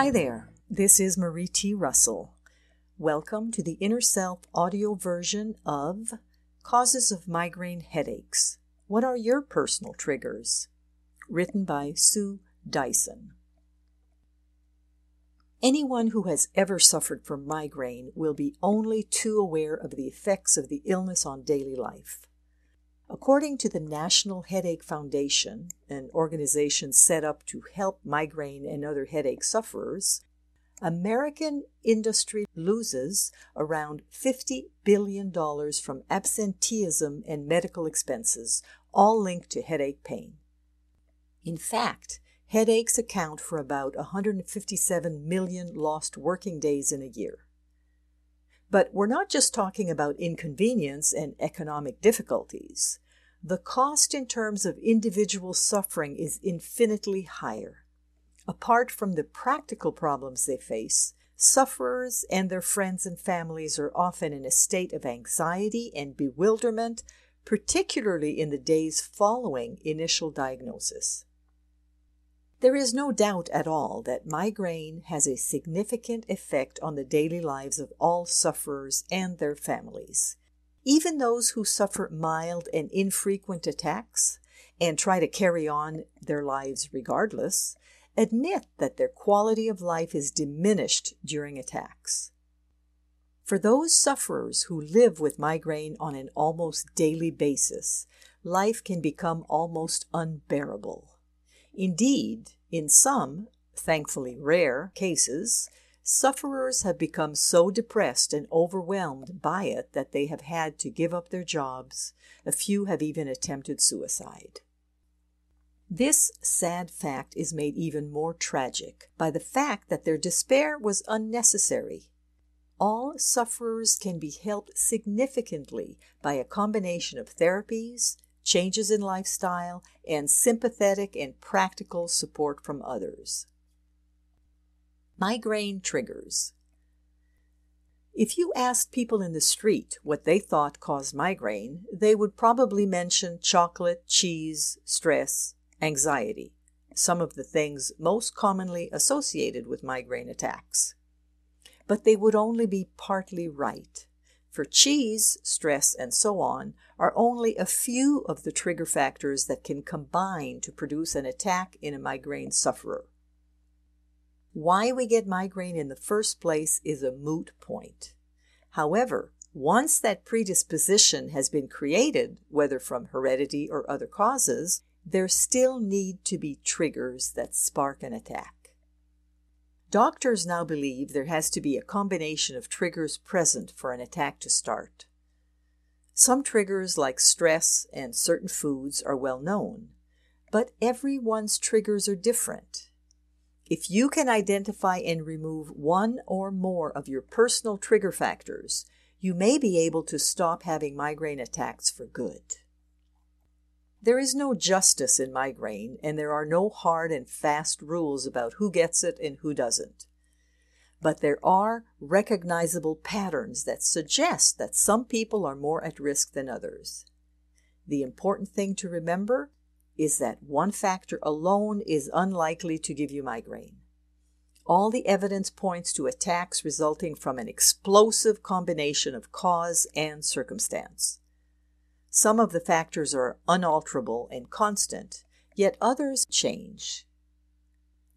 Hi there, this is Marie T. Russell. Welcome to the Inner Self audio version of Causes of Migraine Headaches. What are your personal triggers? Written by Sue Dyson. Anyone who has ever suffered from migraine will be only too aware of the effects of the illness on daily life. According to the National Headache Foundation, an organization set up to help migraine and other headache sufferers, American industry loses around $50 billion from absenteeism and medical expenses, all linked to headache pain. In fact, headaches account for about 157 million lost working days in a year. But we're not just talking about inconvenience and economic difficulties. The cost in terms of individual suffering is infinitely higher. Apart from the practical problems they face, sufferers and their friends and families are often in a state of anxiety and bewilderment, particularly in the days following initial diagnosis. There is no doubt at all that migraine has a significant effect on the daily lives of all sufferers and their families. Even those who suffer mild and infrequent attacks and try to carry on their lives regardless admit that their quality of life is diminished during attacks. For those sufferers who live with migraine on an almost daily basis, life can become almost unbearable. Indeed, in some, thankfully rare, cases, sufferers have become so depressed and overwhelmed by it that they have had to give up their jobs. A few have even attempted suicide. This sad fact is made even more tragic by the fact that their despair was unnecessary. All sufferers can be helped significantly by a combination of therapies, changes in lifestyle, and sympathetic and practical support from others. Migraine triggers. If you asked people in the street what they thought caused migraine, they would probably mention chocolate, cheese, stress, anxiety, some of the things most commonly associated with migraine attacks. But they would only be partly right. For cheese, stress, and so on are only a few of the trigger factors that can combine to produce an attack in a migraine sufferer. Why we get migraine in the first place is a moot point. However, once that predisposition has been created, whether from heredity or other causes, there still need to be triggers that spark an attack. Doctors now believe there has to be a combination of triggers present for an attack to start. Some triggers, like stress and certain foods, are well known, but everyone's triggers are different. If you can identify and remove one or more of your personal trigger factors, you may be able to stop having migraine attacks for good. There is no justice in migraine, and there are no hard and fast rules about who gets it and who doesn't. But there are recognizable patterns that suggest that some people are more at risk than others. The important thing to remember is that one factor alone is unlikely to give you migraine. All the evidence points to attacks resulting from an explosive combination of cause and circumstance. Some of the factors are unalterable and constant, yet others change.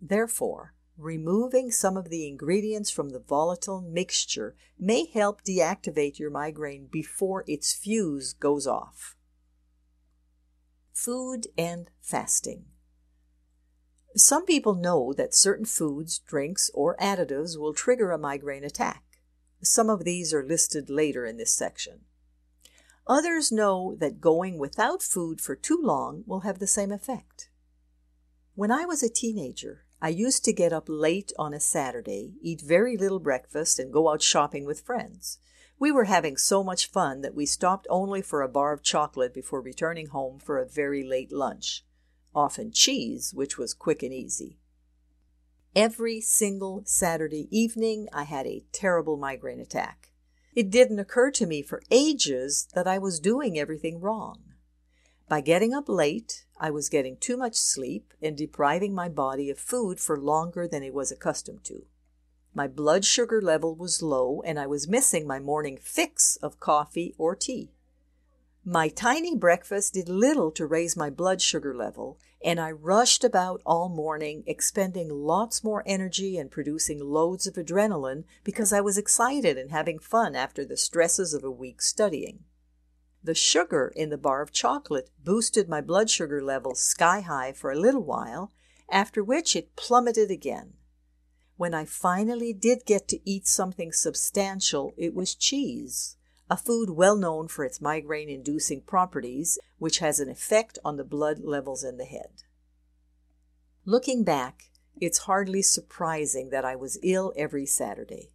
Therefore, removing some of the ingredients from the volatile mixture may help deactivate your migraine before its fuse goes off. Food and fasting. Some people know that certain foods, drinks, or additives will trigger a migraine attack. Some of these are listed later in this section. Others know that going without food for too long will have the same effect. When I was a teenager, I used to get up late on a Saturday, eat very little breakfast, and go out shopping with friends. We were having so much fun that we stopped only for a bar of chocolate before returning home for a very late lunch, often cheese, which was quick and easy. Every single Saturday evening, I had a terrible migraine attack. It didn't occur to me for ages that I was doing everything wrong. By getting up late, I was getting too much sleep and depriving my body of food for longer than it was accustomed to. My blood sugar level was low and I was missing my morning fix of coffee or tea. My tiny breakfast did little to raise my blood sugar level, and I rushed about all morning, expending lots more energy and producing loads of adrenaline because I was excited and having fun after the stresses of a week studying. The sugar in the bar of chocolate boosted my blood sugar levels sky high for a little while, after which it plummeted again. When I finally did get to eat something substantial, it was cheese a food well known for its migraine inducing properties, which has an effect on the blood levels in the head. Looking back, it's hardly surprising that I was ill every Saturday.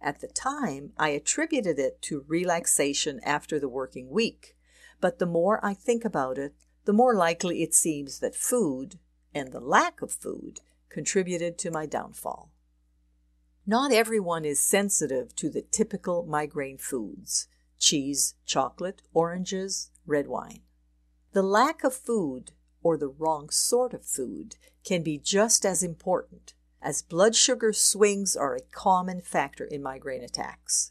At the time, I attributed it to relaxation after the working week, but the more I think about it, the more likely it seems that food, and the lack of food, contributed to my downfall. Not everyone is sensitive to the typical migraine foods cheese, chocolate, oranges, red wine. The lack of food, or the wrong sort of food, can be just as important, as blood sugar swings are a common factor in migraine attacks.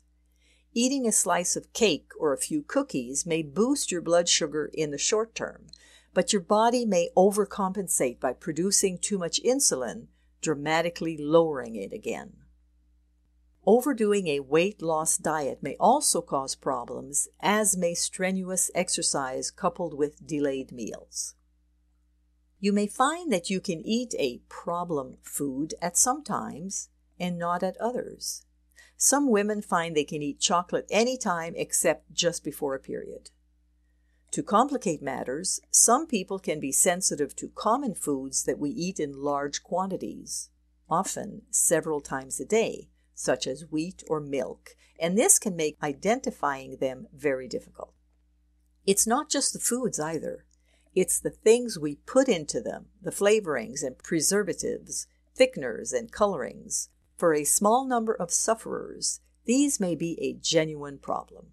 Eating a slice of cake or a few cookies may boost your blood sugar in the short term, but your body may overcompensate by producing too much insulin, dramatically lowering it again. Overdoing a weight loss diet may also cause problems, as may strenuous exercise coupled with delayed meals. You may find that you can eat a problem food at some times and not at others. Some women find they can eat chocolate any time except just before a period. To complicate matters, some people can be sensitive to common foods that we eat in large quantities, often several times a day, such as wheat or milk, and this can make identifying them very difficult. It's not just the foods either. It's the things we put into them, the flavorings and preservatives, thickeners and colorings. For a small number of sufferers, these may be a genuine problem.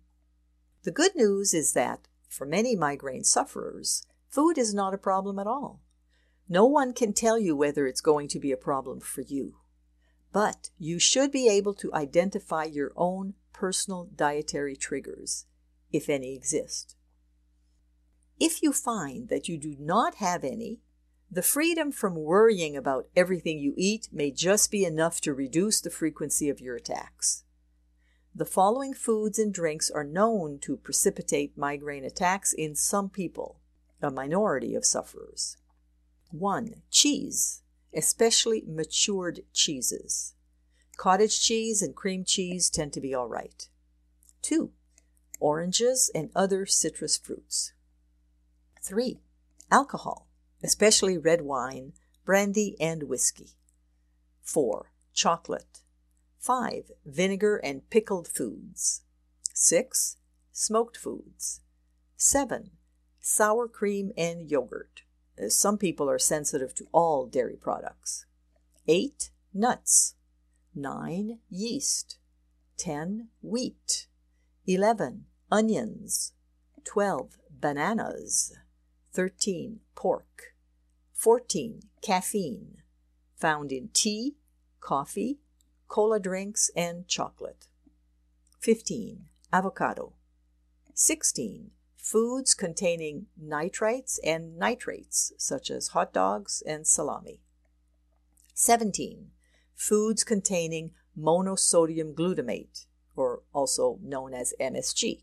The good news is that, for many migraine sufferers, food is not a problem at all. No one can tell you whether it's going to be a problem for you but you should be able to identify your own personal dietary triggers, if any exist. If you find that you do not have any, the freedom from worrying about everything you eat may just be enough to reduce the frequency of your attacks. The following foods and drinks are known to precipitate migraine attacks in some people, a minority of sufferers. 1. Cheese especially matured cheeses. Cottage cheese and cream cheese tend to be all right. 2. Oranges and other citrus fruits. 3. Alcohol, especially red wine, brandy, and whiskey. 4. Chocolate. 5. Vinegar and pickled foods. 6. Smoked foods. 7. Sour cream and yogurt. Some people are sensitive to all dairy products. 8. Nuts. 9. Yeast. 10. Wheat. 11. Onions. 12. Bananas. 13. Pork. 14. Caffeine, found in tea, coffee, cola drinks, and chocolate. 15. Avocado. 16 foods containing nitrites and nitrates, such as hot dogs and salami. 17. Foods containing monosodium glutamate, or also known as MSG.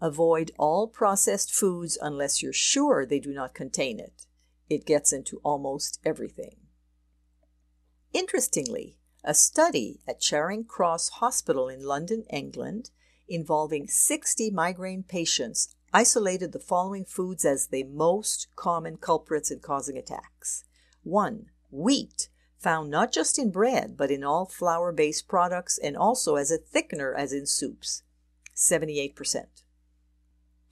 Avoid all processed foods unless you're sure they do not contain it. It gets into almost everything. Interestingly, a study at Charing Cross Hospital in London, England, involving 60 migraine patients isolated the following foods as the most common culprits in causing attacks. 1. Wheat, found not just in bread, but in all flour based products and also as a thickener, as in soups, 78%.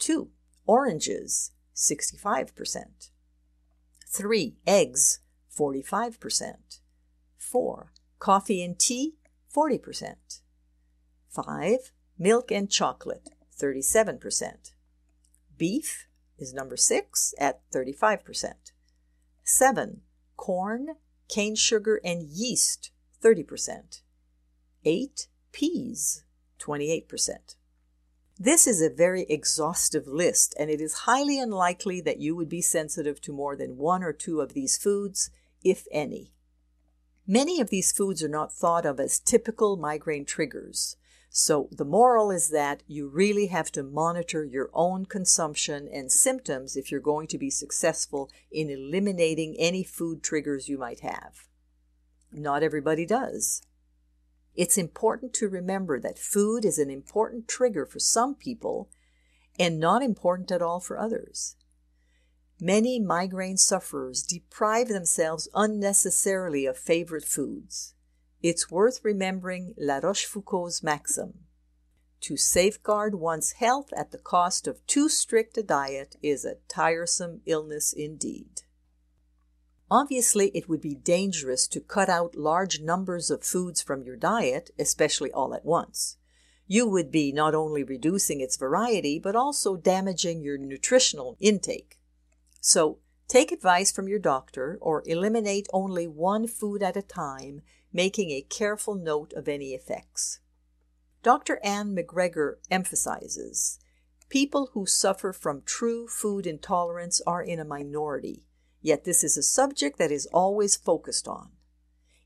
2. Oranges, 65%. 3. Eggs, 45%. 4. Coffee and tea, 40%. 5. Milk and chocolate, 37% beef is number 6 at 35%. 7. Corn, cane sugar, and yeast, 30%. 8. Peas, 28%. This is a very exhaustive list, and it is highly unlikely that you would be sensitive to more than one or two of these foods, if any. Many of these foods are not thought of as typical migraine triggers. So the moral is that you really have to monitor your own consumption and symptoms if you're going to be successful in eliminating any food triggers you might have. Not everybody does. It's important to remember that food is an important trigger for some people and not important at all for others. Many migraine sufferers deprive themselves unnecessarily of favorite foods. It's worth remembering La Rochefoucauld's maxim. To safeguard one's health at the cost of too strict a diet is a tiresome illness indeed. Obviously, it would be dangerous to cut out large numbers of foods from your diet, especially all at once. You would be not only reducing its variety, but also damaging your nutritional intake. So take advice from your doctor or eliminate only one food at a time, making a careful note of any effects. Dr. Anne MacGregor emphasizes people who suffer from true food intolerance are in a minority, yet this is a subject that is always focused on.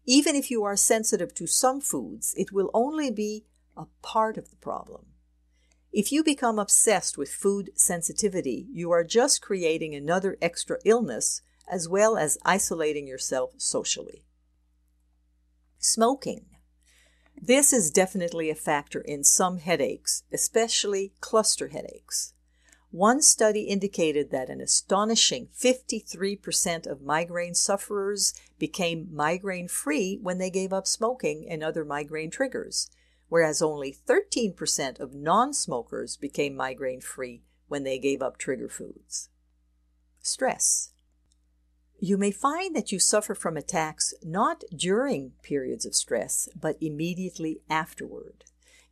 Even if you are sensitive to some foods, it will only be a part of the problem. If you become obsessed with food sensitivity, you are just creating another extra illness as well as isolating yourself socially. Smoking. This is definitely a factor in some headaches, especially cluster headaches. One study indicated that an astonishing 53% of migraine sufferers became migraine free when they gave up smoking and other migraine triggers, whereas only 13% of non smokers became migraine free when they gave up trigger foods. Stress. You may find that you suffer from attacks not during periods of stress, but immediately afterward.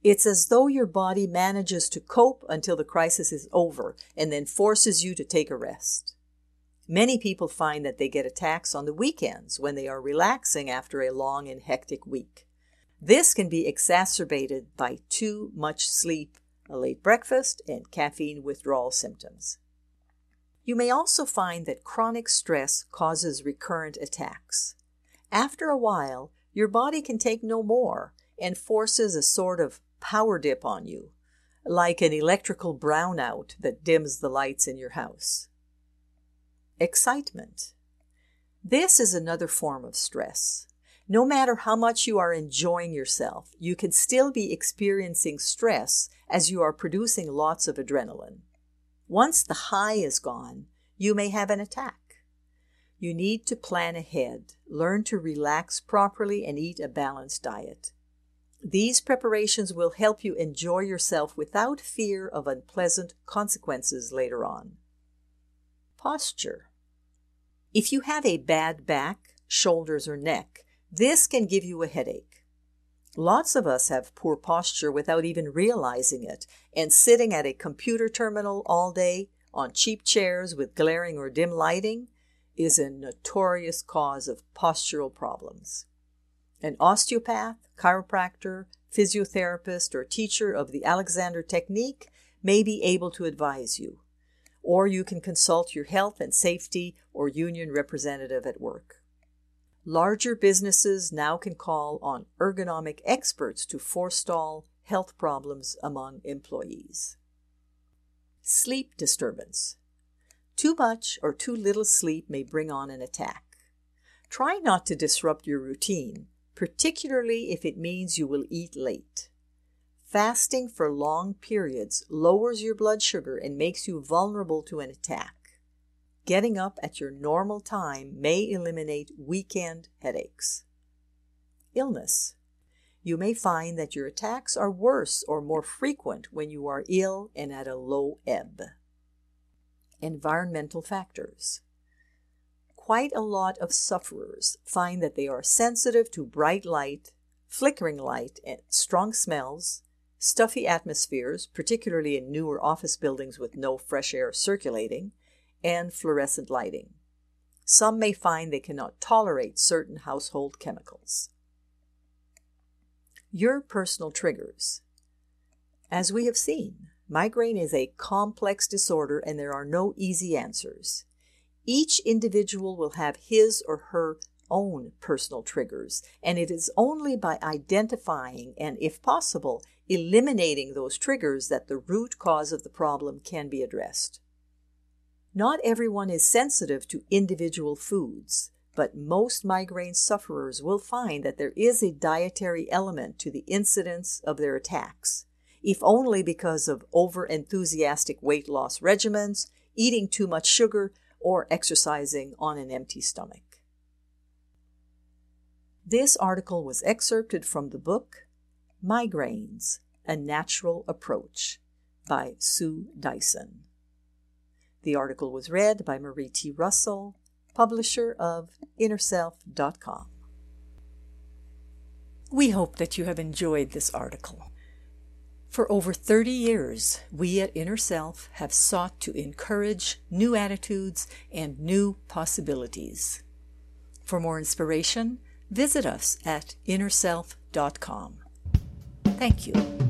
It's as though your body manages to cope until the crisis is over and then forces you to take a rest. Many people find that they get attacks on the weekends when they are relaxing after a long and hectic week. This can be exacerbated by too much sleep, a late breakfast, and caffeine withdrawal symptoms. You may also find that chronic stress causes recurrent attacks. After a while, your body can take no more and forces a sort of power dip on you, like an electrical brownout that dims the lights in your house. Excitement. This is another form of stress. No matter how much you are enjoying yourself, you can still be experiencing stress as you are producing lots of adrenaline. Once the high is gone, you may have an attack. You need to plan ahead, learn to relax properly, and eat a balanced diet. These preparations will help you enjoy yourself without fear of unpleasant consequences later on. Posture. If you have a bad back, shoulders, or neck, this can give you a headache. Lots of us have poor posture without even realizing it, and sitting at a computer terminal all day on cheap chairs with glaring or dim lighting is a notorious cause of postural problems. An osteopath, chiropractor, physiotherapist, or teacher of the Alexander Technique may be able to advise you, or you can consult your health and safety or union representative at work. Larger businesses now can call on ergonomic experts to forestall health problems among employees. Sleep disturbance. Too much or too little sleep may bring on an attack. Try not to disrupt your routine, particularly if it means you will eat late. Fasting for long periods lowers your blood sugar and makes you vulnerable to an attack. Getting up at your normal time may eliminate weekend headaches. Illness. You may find that your attacks are worse or more frequent when you are ill and at a low ebb. Environmental factors. Quite a lot of sufferers find that they are sensitive to bright light, flickering light, and strong smells, stuffy atmospheres, particularly in newer office buildings with no fresh air circulating, and fluorescent lighting. Some may find they cannot tolerate certain household chemicals. Your personal triggers. As we have seen, migraine is a complex disorder and there are no easy answers. Each individual will have his or her own personal triggers, and it is only by identifying and, if possible, eliminating those triggers that the root cause of the problem can be addressed. Not everyone is sensitive to individual foods, but most migraine sufferers will find that there is a dietary element to the incidence of their attacks, if only because of over enthusiastic weight loss regimens, eating too much sugar, or exercising on an empty stomach. This article was excerpted from the book Migraines A Natural Approach by Sue Dyson. The article was read by Marie T. Russell, publisher of InnerSelf.com. We hope that you have enjoyed this article. For over 30 years, we at Inner Self have sought to encourage new attitudes and new possibilities. For more inspiration, visit us at innerself.com. Thank you.